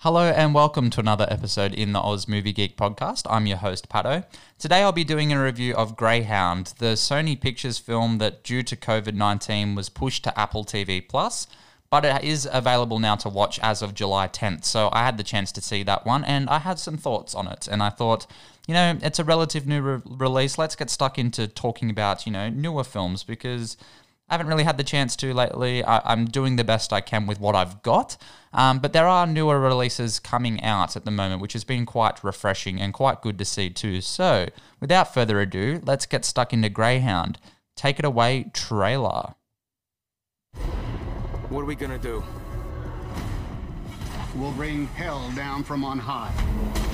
Hello and welcome to another episode in the Oz Movie Geek podcast. I'm your host, Pato. Today I'll be doing a review of Greyhound, the Sony Pictures film that, due to COVID 19, was pushed to Apple TV Plus, but it is available now to watch as of July 10th. So I had the chance to see that one and I had some thoughts on it. And I thought, you know, it's a relative new re- release. Let's get stuck into talking about, you know, newer films because I haven't really had the chance to lately. I, am doing the best I can with what I've got. Um, but there are newer releases coming out at the moment, which has been quite refreshing and quite good to see too. So, without further ado, let's get stuck into Greyhound. Take it away, trailer. What are we gonna do? We'll bring hell down from on high.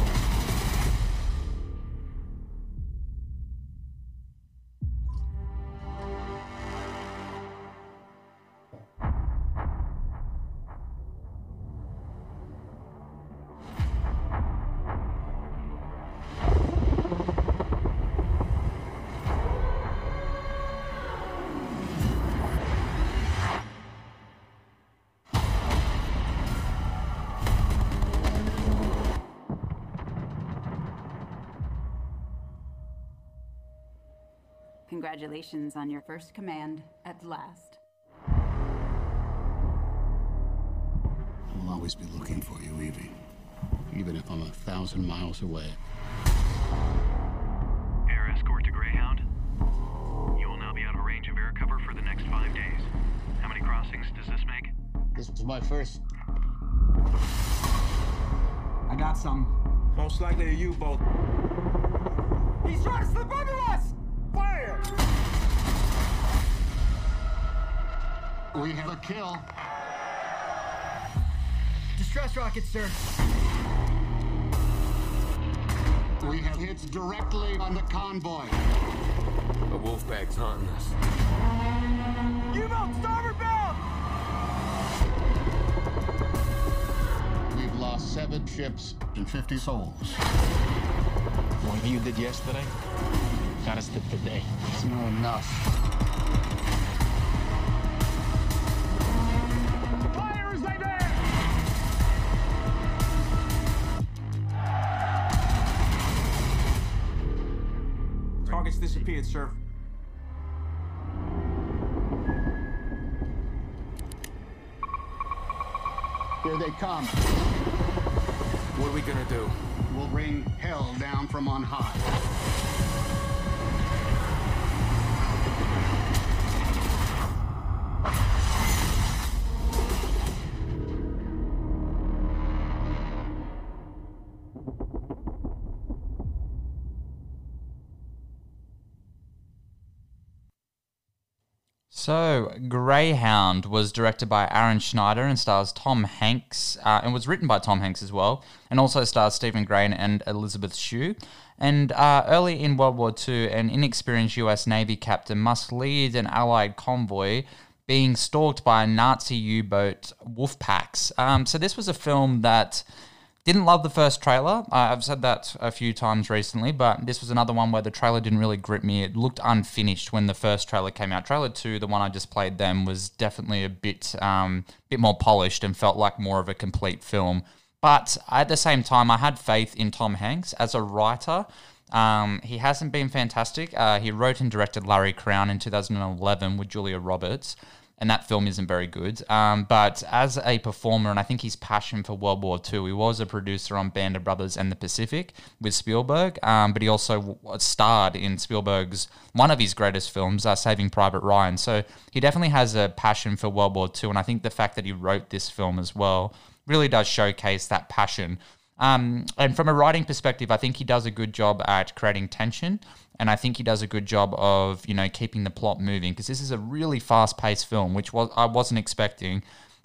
Congratulations on your first command at last. I'll always be looking for you, Evie. Even if I'm a thousand miles away. Air escort to Greyhound. You will now be out of range of air cover for the next five days. How many crossings does this make? This was my first. I got some. Most likely a U-boat. He's trying to slip under We have a kill. Distress rockets, sir. We have hits directly on the convoy. A wolf pack's haunting us. U-boat, starboard bound! We've lost seven ships and 50 souls. What you did yesterday got us to today. It's not enough. Disappeared, sir. Here they come. What are we gonna do? We'll bring hell down from on high. So, Greyhound was directed by Aaron Schneider and stars Tom Hanks, uh, and was written by Tom Hanks as well, and also stars Stephen Graham and Elizabeth Shue. And uh, early in World War II, an inexperienced US Navy captain must lead an Allied convoy being stalked by Nazi U boat wolf packs. Um, so, this was a film that didn't love the first trailer. I've said that a few times recently, but this was another one where the trailer didn't really grip me. It looked unfinished when the first trailer came out. Trailer two, the one I just played then, was definitely a bit um, bit more polished and felt like more of a complete film. But at the same time, I had faith in Tom Hanks as a writer. Um, he hasn't been fantastic. Uh, he wrote and directed Larry Crowne in 2011 with Julia Roberts and that film isn't very good. Um, but as a performer, and I think his passion for World War II, he was a producer on Band of Brothers and the Pacific with Spielberg, um, but he also w- starred in Spielberg's one of his greatest films, uh, Saving Private Ryan. So he definitely has a passion for World War II, and I think the fact that he wrote this film as well really does showcase that passion. Um, and from a writing perspective, I think he does a good job at creating tension, and I think he does a good job of you know keeping the plot moving because this is a really fast-paced film, which was I wasn't expecting.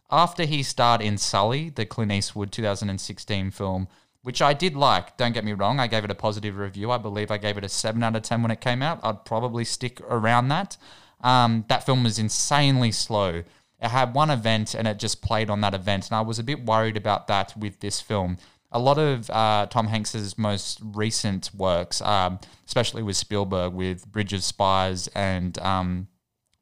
After he starred in Sully, the Clint Eastwood 2016 film, which I did like. Don't get me wrong, I gave it a positive review. I believe I gave it a seven out of ten when it came out. I'd probably stick around that. Um, that film was insanely slow. It had one event and it just played on that event, and I was a bit worried about that with this film a lot of uh, Tom Hanks's most recent works, um, especially with Spielberg, with Bridge of Spies and um,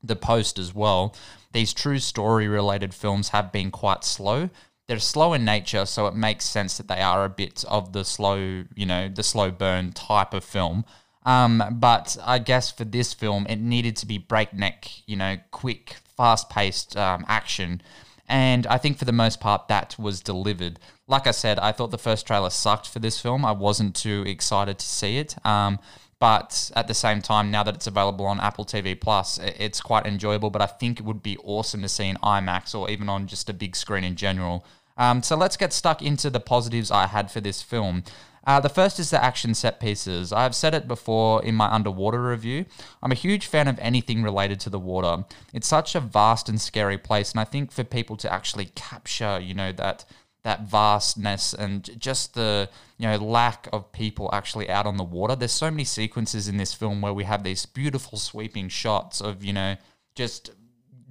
The Post as well, these true story related films have been quite slow. they're slow in nature, so it makes sense that they are a bit of the slow, you know, the slow burn type of film. Um, but I guess for this film, it needed to be breakneck, you know, quick, fast paced um, action. And I think for the most part, that was delivered. Like I said, I thought the first trailer sucked for this film. I wasn't too excited to see it. Um, but at the same time, now that it's available on Apple TV Plus, it's quite enjoyable. But I think it would be awesome to see in IMAX or even on just a big screen in general. Um, so let's get stuck into the positives I had for this film. Uh, the first is the action set pieces. I've said it before in my underwater review. I'm a huge fan of anything related to the water. It's such a vast and scary place, and I think for people to actually capture, you know, that that vastness and just the you know lack of people actually out on the water. There's so many sequences in this film where we have these beautiful sweeping shots of you know just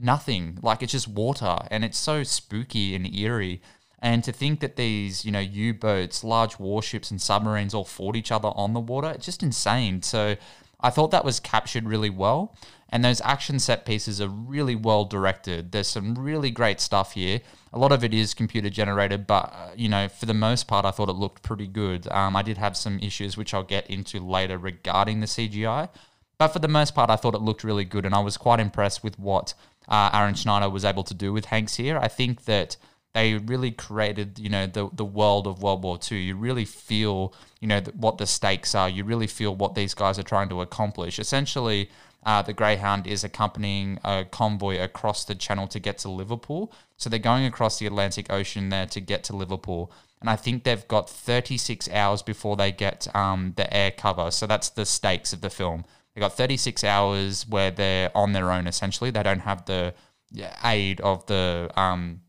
nothing, like it's just water, and it's so spooky and eerie. And to think that these, you know, U boats, large warships, and submarines all fought each other on the water, it's just insane. So I thought that was captured really well. And those action set pieces are really well directed. There's some really great stuff here. A lot of it is computer generated, but, uh, you know, for the most part, I thought it looked pretty good. Um, I did have some issues, which I'll get into later regarding the CGI. But for the most part, I thought it looked really good. And I was quite impressed with what uh, Aaron Schneider was able to do with Hanks here. I think that they really created, you know, the the world of World War II. You really feel, you know, what the stakes are. You really feel what these guys are trying to accomplish. Essentially, uh, the Greyhound is accompanying a convoy across the channel to get to Liverpool. So they're going across the Atlantic Ocean there to get to Liverpool. And I think they've got 36 hours before they get um, the air cover. So that's the stakes of the film. They've got 36 hours where they're on their own, essentially. They don't have the aid of the um,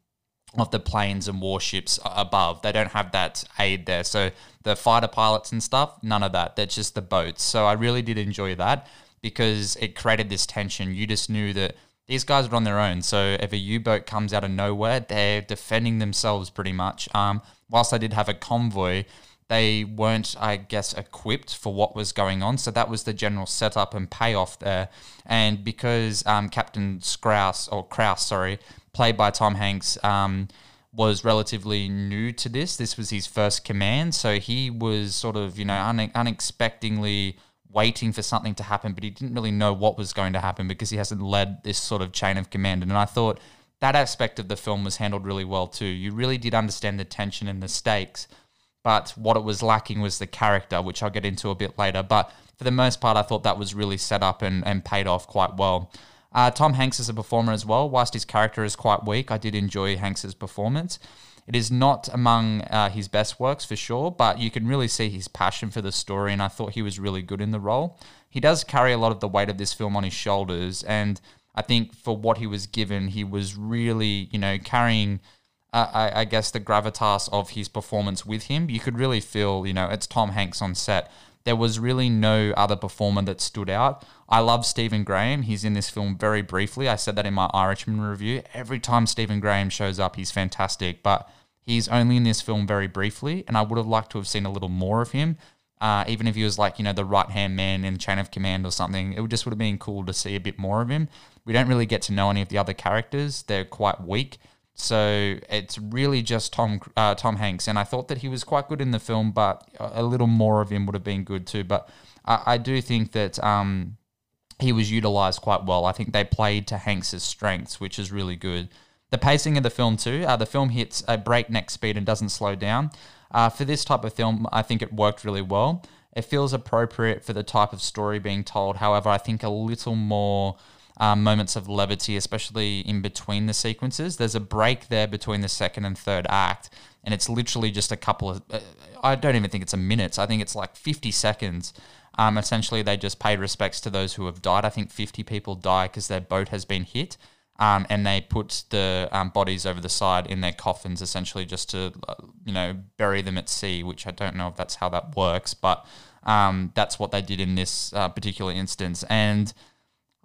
of the planes and warships above. They don't have that aid there. So the fighter pilots and stuff, none of that. They're just the boats. So I really did enjoy that because it created this tension. You just knew that these guys are on their own. So if a U boat comes out of nowhere, they're defending themselves pretty much. Um, whilst I did have a convoy, they weren't, I guess, equipped for what was going on. So that was the general setup and payoff there. And because um, Captain Skraus, or Krause, sorry, played by Tom Hanks, um, was relatively new to this. This was his first command, so he was sort of, you know, une- unexpectedly waiting for something to happen, but he didn't really know what was going to happen because he hasn't led this sort of chain of command. And I thought that aspect of the film was handled really well too. You really did understand the tension and the stakes, but what it was lacking was the character, which I'll get into a bit later. But for the most part, I thought that was really set up and, and paid off quite well. Uh, Tom Hanks is a performer as well. Whilst his character is quite weak, I did enjoy Hanks's performance. It is not among uh, his best works for sure, but you can really see his passion for the story, and I thought he was really good in the role. He does carry a lot of the weight of this film on his shoulders, and I think for what he was given, he was really, you know, carrying. I, I guess the gravitas of his performance with him, you could really feel, you know, it's Tom Hanks on set there was really no other performer that stood out. I love Stephen Graham. He's in this film very briefly. I said that in my Irishman review. Every time Stephen Graham shows up, he's fantastic, but he's only in this film very briefly, and I would have liked to have seen a little more of him. Uh, even if he was like, you know, the right hand man in Chain of Command or something, it would just would have been cool to see a bit more of him. We don't really get to know any of the other characters, they're quite weak. So it's really just Tom uh, Tom Hanks, and I thought that he was quite good in the film, but a little more of him would have been good too. But I, I do think that um, he was utilized quite well. I think they played to Hanks's strengths, which is really good. The pacing of the film too. Uh, the film hits a breakneck speed and doesn't slow down. Uh, for this type of film, I think it worked really well. It feels appropriate for the type of story being told. However, I think a little more um, moments of levity, especially in between the sequences. There's a break there between the second and third act, and it's literally just a couple of. Uh, I don't even think it's a minute. I think it's like 50 seconds. Um, essentially, they just paid respects to those who have died. I think 50 people die because their boat has been hit. Um, and they put the um, bodies over the side in their coffins, essentially just to, uh, you know, bury them at sea. Which I don't know if that's how that works, but um, that's what they did in this uh, particular instance. And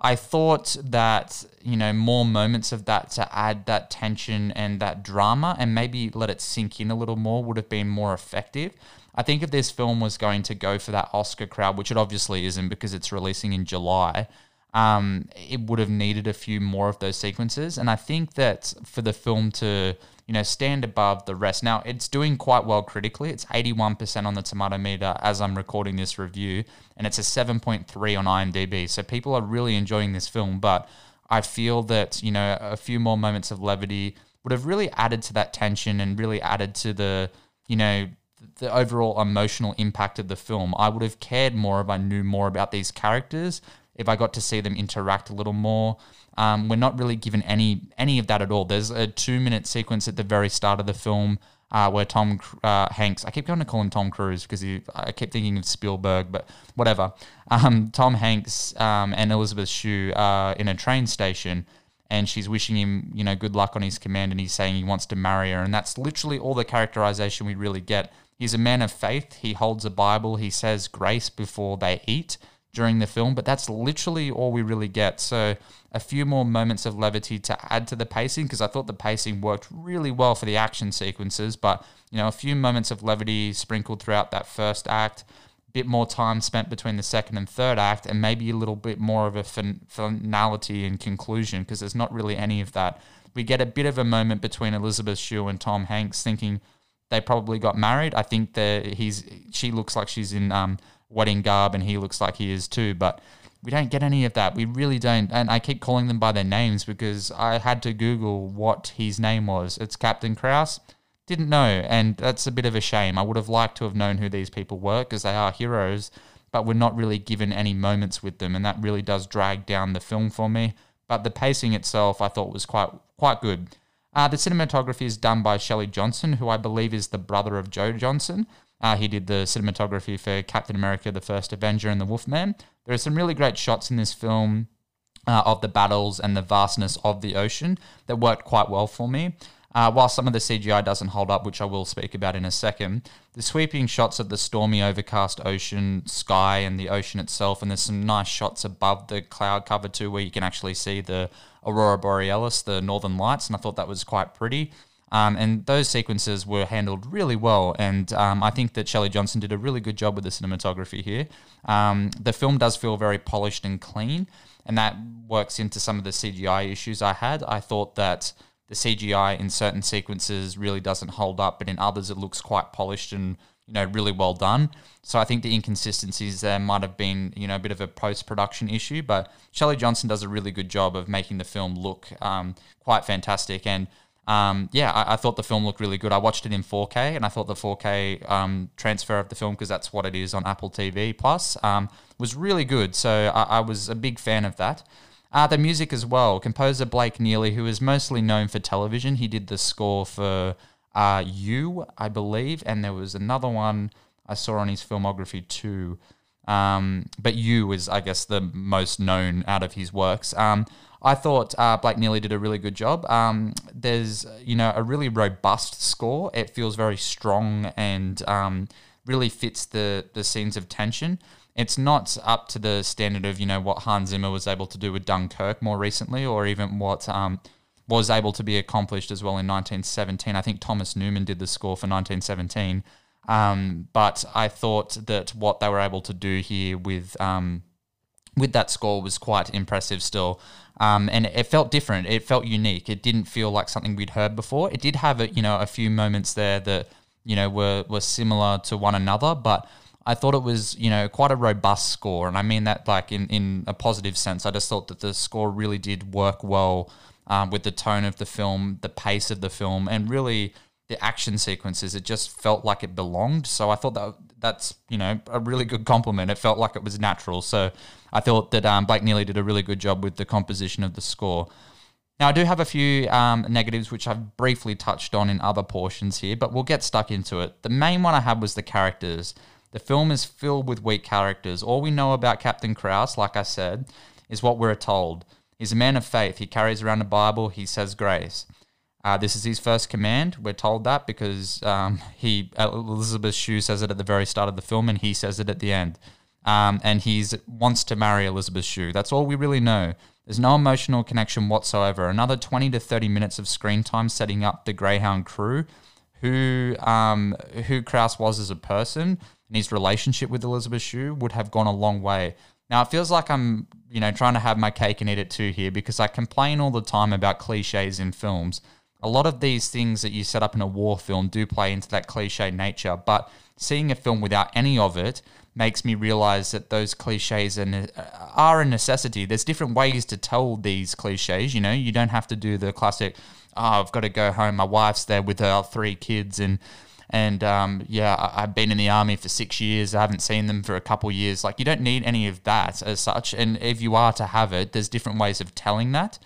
I thought that, you know, more moments of that to add that tension and that drama and maybe let it sink in a little more would have been more effective. I think if this film was going to go for that Oscar crowd, which it obviously isn't because it's releasing in July, um, it would have needed a few more of those sequences. And I think that for the film to you know stand above the rest, now it's doing quite well critically. It's 81% on the tomato meter as I'm recording this review, and it's a 7.3 on IMDb. So people are really enjoying this film, but I feel that you know a few more moments of levity would have really added to that tension and really added to the you know the overall emotional impact of the film. I would have cared more if I knew more about these characters, if I got to see them interact a little more. Um, we're not really given any any of that at all. There's a two minute sequence at the very start of the film uh, where Tom uh, Hanks, I keep going to call him Tom Cruise because I keep thinking of Spielberg, but whatever. Um, Tom Hanks um, and Elizabeth Shue are in a train station and she's wishing him, you know, good luck on his command and he's saying he wants to marry her. And that's literally all the characterization we really get. He's a man of faith. He holds a Bible. He says grace before they eat during the film, but that's literally all we really get. So a few more moments of levity to add to the pacing because I thought the pacing worked really well for the action sequences, but you know, a few moments of levity sprinkled throughout that first act, bit more time spent between the second and third act, and maybe a little bit more of a fin- finality and conclusion because there's not really any of that. We get a bit of a moment between Elizabeth Shue and Tom Hanks thinking they probably got married. I think that he's she looks like she's in um, wedding garb and he looks like he is too, but we don't get any of that. We really don't. And I keep calling them by their names because I had to Google what his name was. It's Captain Krause. Didn't know, and that's a bit of a shame. I would have liked to have known who these people were because they are heroes, but we're not really given any moments with them, and that really does drag down the film for me. But the pacing itself, I thought was quite quite good. Uh, the cinematography is done by Shelley Johnson, who I believe is the brother of Joe Johnson. Uh, he did the cinematography for Captain America, the First Avenger, and The Wolfman. There are some really great shots in this film uh, of the battles and the vastness of the ocean that worked quite well for me. Uh, while some of the CGI doesn't hold up, which I will speak about in a second, the sweeping shots of the stormy, overcast ocean, sky, and the ocean itself, and there's some nice shots above the cloud cover too, where you can actually see the aurora borealis, the northern lights, and I thought that was quite pretty. Um, and those sequences were handled really well. And um, I think that Shelley Johnson did a really good job with the cinematography here. Um, the film does feel very polished and clean, and that works into some of the CGI issues I had. I thought that the CGI in certain sequences really doesn't hold up, but in others it looks quite polished and you know really well done. So I think the inconsistencies there might have been you know a bit of a post production issue, but Shelley Johnson does a really good job of making the film look um, quite fantastic and um, yeah, I, I, thought the film looked really good. I watched it in 4K, and I thought the 4K um, transfer of the film, because that's what it is on Apple TV Plus, um, was really good. So I, I, was a big fan of that. Uh, the music as well. Composer Blake Neely, who is mostly known for television, he did the score for uh, You, I believe, and there was another one I saw on his filmography too. Um, but You is, I guess, the most known out of his works. I thought uh, Blake Neely did a really good job. Um, there's, you know, a really robust score. It feels very strong and um, really fits the the scenes of tension. It's not up to the standard of you know what Hans Zimmer was able to do with Dunkirk more recently, or even what um, was able to be accomplished as well in 1917. I think Thomas Newman did the score for 1917. Um, but I thought that what they were able to do here with um, with that score was quite impressive still. Um, and it felt different. It felt unique. It didn't feel like something we'd heard before. It did have a, you know a few moments there that you know were were similar to one another, but I thought it was you know quite a robust score, and I mean that like in in a positive sense. I just thought that the score really did work well um, with the tone of the film, the pace of the film, and really the action sequences. It just felt like it belonged. So I thought that that's you know a really good compliment. It felt like it was natural. So I thought that um, Blake Neely did a really good job with the composition of the score. Now I do have a few um, negatives which I've briefly touched on in other portions here, but we'll get stuck into it. The main one I had was the characters. The film is filled with weak characters. All we know about Captain Krause, like I said, is what we're told. He's a man of faith. He carries around a Bible. He says grace. Uh, this is his first command. We're told that because um, he Elizabeth Shue says it at the very start of the film, and he says it at the end. Um, and he wants to marry Elizabeth Shue. That's all we really know. There's no emotional connection whatsoever. Another 20 to 30 minutes of screen time setting up the Greyhound crew, who um, who Krause was as a person, and his relationship with Elizabeth Shue would have gone a long way. Now it feels like I'm, you know, trying to have my cake and eat it too here because I complain all the time about cliches in films. A lot of these things that you set up in a war film do play into that cliche nature, but seeing a film without any of it makes me realize that those cliches are, are a necessity. There's different ways to tell these cliches. You know, you don't have to do the classic, oh, I've got to go home. My wife's there with her three kids, and and um, yeah, I- I've been in the army for six years. I haven't seen them for a couple years. Like, you don't need any of that as such. And if you are to have it, there's different ways of telling that.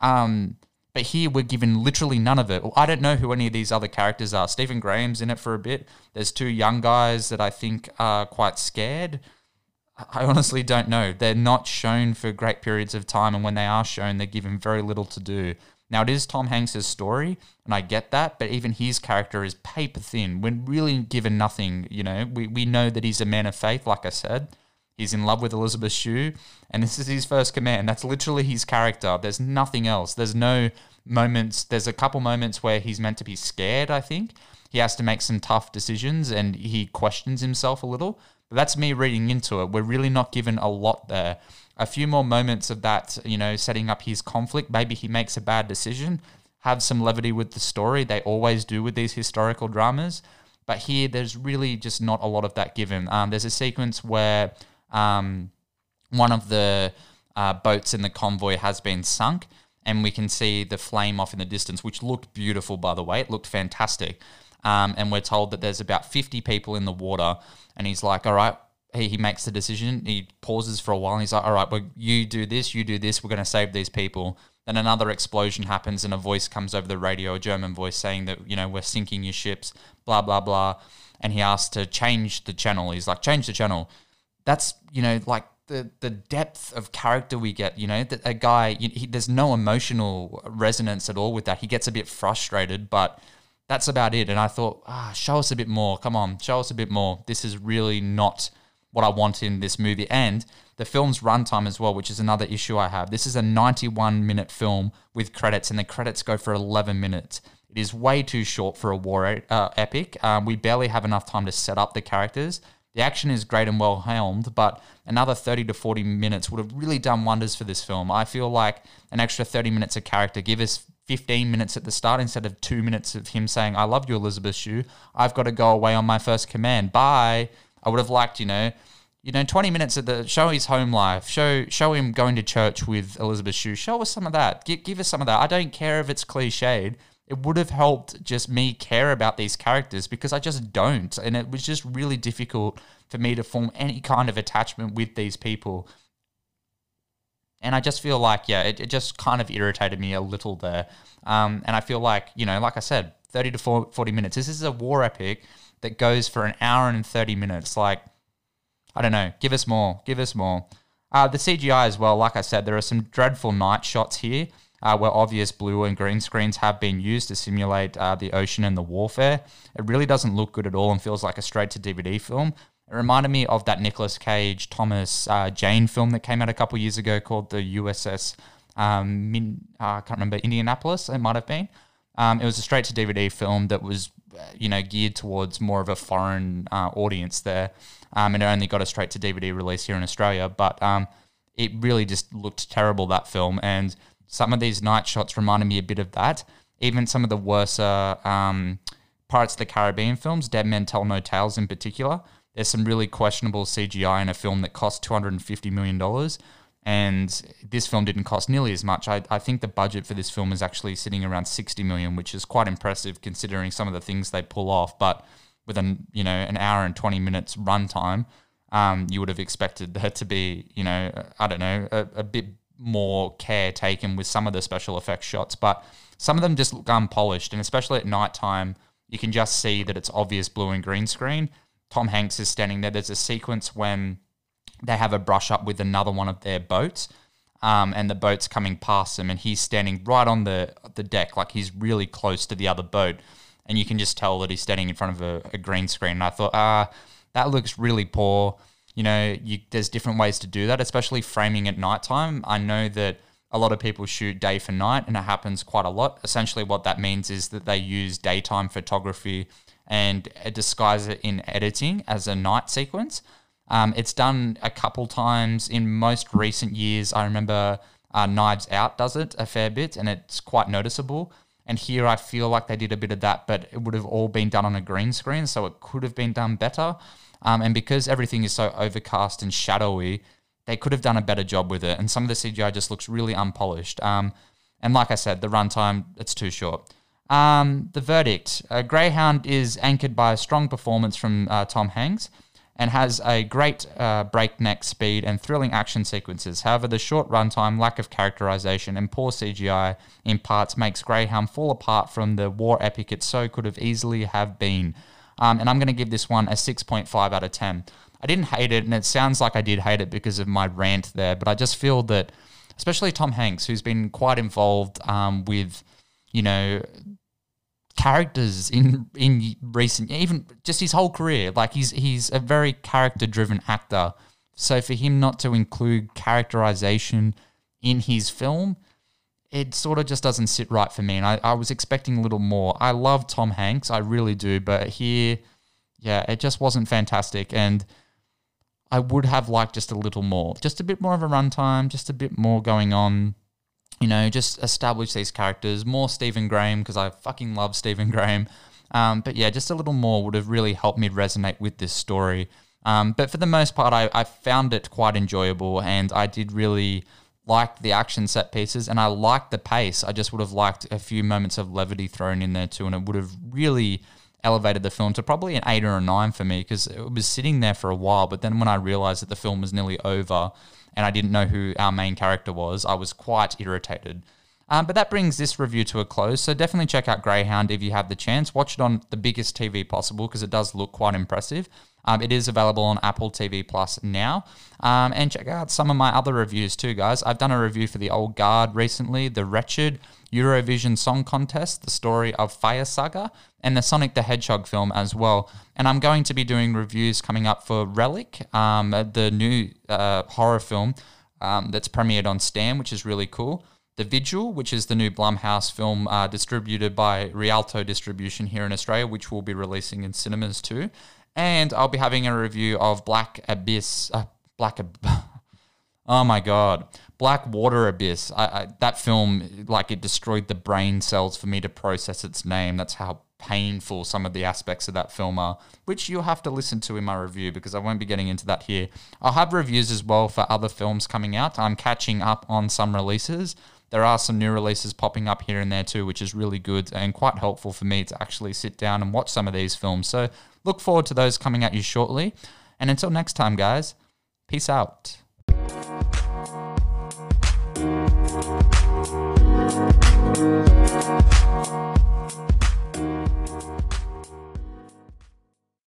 Um, but here we're given literally none of it. I don't know who any of these other characters are. Stephen Graham's in it for a bit. There's two young guys that I think are quite scared. I honestly don't know. They're not shown for great periods of time, and when they are shown, they're given very little to do. Now, it is Tom Hanks' story, and I get that, but even his character is paper thin. When really given nothing, you know, we, we know that he's a man of faith, like I said. He's in love with Elizabeth Shue, and this is his first command. That's literally his character. There's nothing else. There's no moments. There's a couple moments where he's meant to be scared, I think. He has to make some tough decisions and he questions himself a little. But that's me reading into it. We're really not given a lot there. A few more moments of that, you know, setting up his conflict. Maybe he makes a bad decision. Have some levity with the story. They always do with these historical dramas. But here, there's really just not a lot of that given. Um, there's a sequence where um, one of the uh, boats in the convoy has been sunk, and we can see the flame off in the distance, which looked beautiful, by the way. It looked fantastic. Um, and we're told that there's about 50 people in the water, and he's like, all right, he, he makes the decision. He pauses for a while, and he's like, all right, well, you do this, you do this, we're going to save these people. Then another explosion happens, and a voice comes over the radio, a German voice saying that, you know, we're sinking your ships, blah, blah, blah. And he asks to change the channel. He's like, change the channel that's you know like the the depth of character we get you know that a guy he, there's no emotional resonance at all with that. He gets a bit frustrated but that's about it. And i thought ah show us a bit more. Come on show us a bit more. This is really not what i want in this movie. And the film's runtime as well which is another issue i have. This is a 91 minute film with credits and the credits go for 11 minutes. It is way too short for a war uh, epic. Um, we barely have enough time to set up the characters the action is great and well helmed, but another 30 to 40 minutes would have really done wonders for this film. I feel like an extra 30 minutes of character, give us 15 minutes at the start instead of two minutes of him saying, I love you, Elizabeth Shue. I've got to go away on my first command. Bye. I would have liked, you know, you know, 20 minutes at the show his home life, show show him going to church with Elizabeth Shue. Show us some of that. Give, give us some of that. I don't care if it's cliched it would have helped just me care about these characters because I just don't. And it was just really difficult for me to form any kind of attachment with these people. And I just feel like, yeah, it, it just kind of irritated me a little there. Um, and I feel like, you know, like I said, 30 to 40 minutes. This is a war epic that goes for an hour and 30 minutes. Like, I don't know, give us more, give us more. Uh, the CGI as well, like I said, there are some dreadful night shots here uh, where obvious blue and green screens have been used to simulate uh, the ocean and the warfare. It really doesn't look good at all and feels like a straight to DVD film. It reminded me of that Nicolas Cage Thomas uh, Jane film that came out a couple years ago called the USS. Um, Min, uh, I can't remember Indianapolis. It might have been. Um, it was a straight to DVD film that was, uh, you know, geared towards more of a foreign uh, audience there, um, and it only got a straight to DVD release here in Australia. But um, it really just looked terrible that film, and some of these night shots reminded me a bit of that. Even some of the worse um, Pirates of the Caribbean films, Dead Men Tell No Tales in particular, there's some really questionable CGI in a film that cost $250 million. And this film didn't cost nearly as much. I, I think the budget for this film is actually sitting around 60 million, which is quite impressive considering some of the things they pull off. But with an you know an hour and 20 minutes runtime, um, you would have expected there to be you know I don't know a, a bit more care taken with some of the special effects shots, but some of them just look unpolished, and especially at nighttime, you can just see that it's obvious blue and green screen. Tom Hanks is standing there. There's a sequence when they have a brush up with another one of their boats, um, and the boat's coming past him, and he's standing right on the the deck, like he's really close to the other boat, and you can just tell that he's standing in front of a, a green screen. And I thought, ah, that looks really poor you know, you, there's different ways to do that, especially framing at nighttime. I know that a lot of people shoot day for night, and it happens quite a lot. Essentially, what that means is that they use daytime photography and disguise it in editing as a night sequence. Um, it's done a couple times in most recent years. I remember uh, Knives Out does it a fair bit, and it's quite noticeable. And here I feel like they did a bit of that, but it would have all been done on a green screen, so it could have been done better. Um, and because everything is so overcast and shadowy, they could have done a better job with it. And some of the CGI just looks really unpolished. Um, and like I said, the runtime, it's too short. Um, the verdict uh, Greyhound is anchored by a strong performance from uh, Tom Hanks and has a great uh, breakneck speed and thrilling action sequences. However, the short runtime, lack of characterization, and poor CGI in parts makes Greyhound fall apart from the war epic it so could have easily have been. Um, and I'm going to give this one a 6.5 out of 10. I didn't hate it, and it sounds like I did hate it because of my rant there, but I just feel that, especially Tom Hanks, who's been quite involved um, with, you know, characters in in recent even just his whole career like he's he's a very character driven actor so for him not to include characterization in his film it sort of just doesn't sit right for me and I, I was expecting a little more i love tom hanks i really do but here yeah it just wasn't fantastic and i would have liked just a little more just a bit more of a runtime just a bit more going on you know, just establish these characters. More Stephen Graham because I fucking love Stephen Graham. Um, but yeah, just a little more would have really helped me resonate with this story. Um, but for the most part, I, I found it quite enjoyable and I did really like the action set pieces and I liked the pace. I just would have liked a few moments of levity thrown in there too, and it would have really elevated the film to probably an eight or a nine for me because it was sitting there for a while. But then when I realized that the film was nearly over, and I didn't know who our main character was, I was quite irritated. Um, but that brings this review to a close. So definitely check out Greyhound if you have the chance. Watch it on the biggest TV possible because it does look quite impressive. Um, it is available on Apple TV Plus now. Um, and check out some of my other reviews too, guys. I've done a review for The Old Guard recently, The Wretched, Eurovision Song Contest, the story of Fire Saga, and the Sonic the Hedgehog film as well. And I'm going to be doing reviews coming up for Relic, um, the new uh, horror film um, that's premiered on Stan, which is really cool. The Vigil, which is the new Blumhouse film uh, distributed by Rialto Distribution here in Australia, which we'll be releasing in cinemas too. And I'll be having a review of Black Abyss. Uh, Black Ab- Oh my god, Black Water Abyss. I, I, that film, like, it destroyed the brain cells for me to process its name. That's how painful some of the aspects of that film are, which you'll have to listen to in my review because I won't be getting into that here. I'll have reviews as well for other films coming out. I'm catching up on some releases. There are some new releases popping up here and there too, which is really good and quite helpful for me to actually sit down and watch some of these films. So look forward to those coming at you shortly. And until next time, guys, peace out.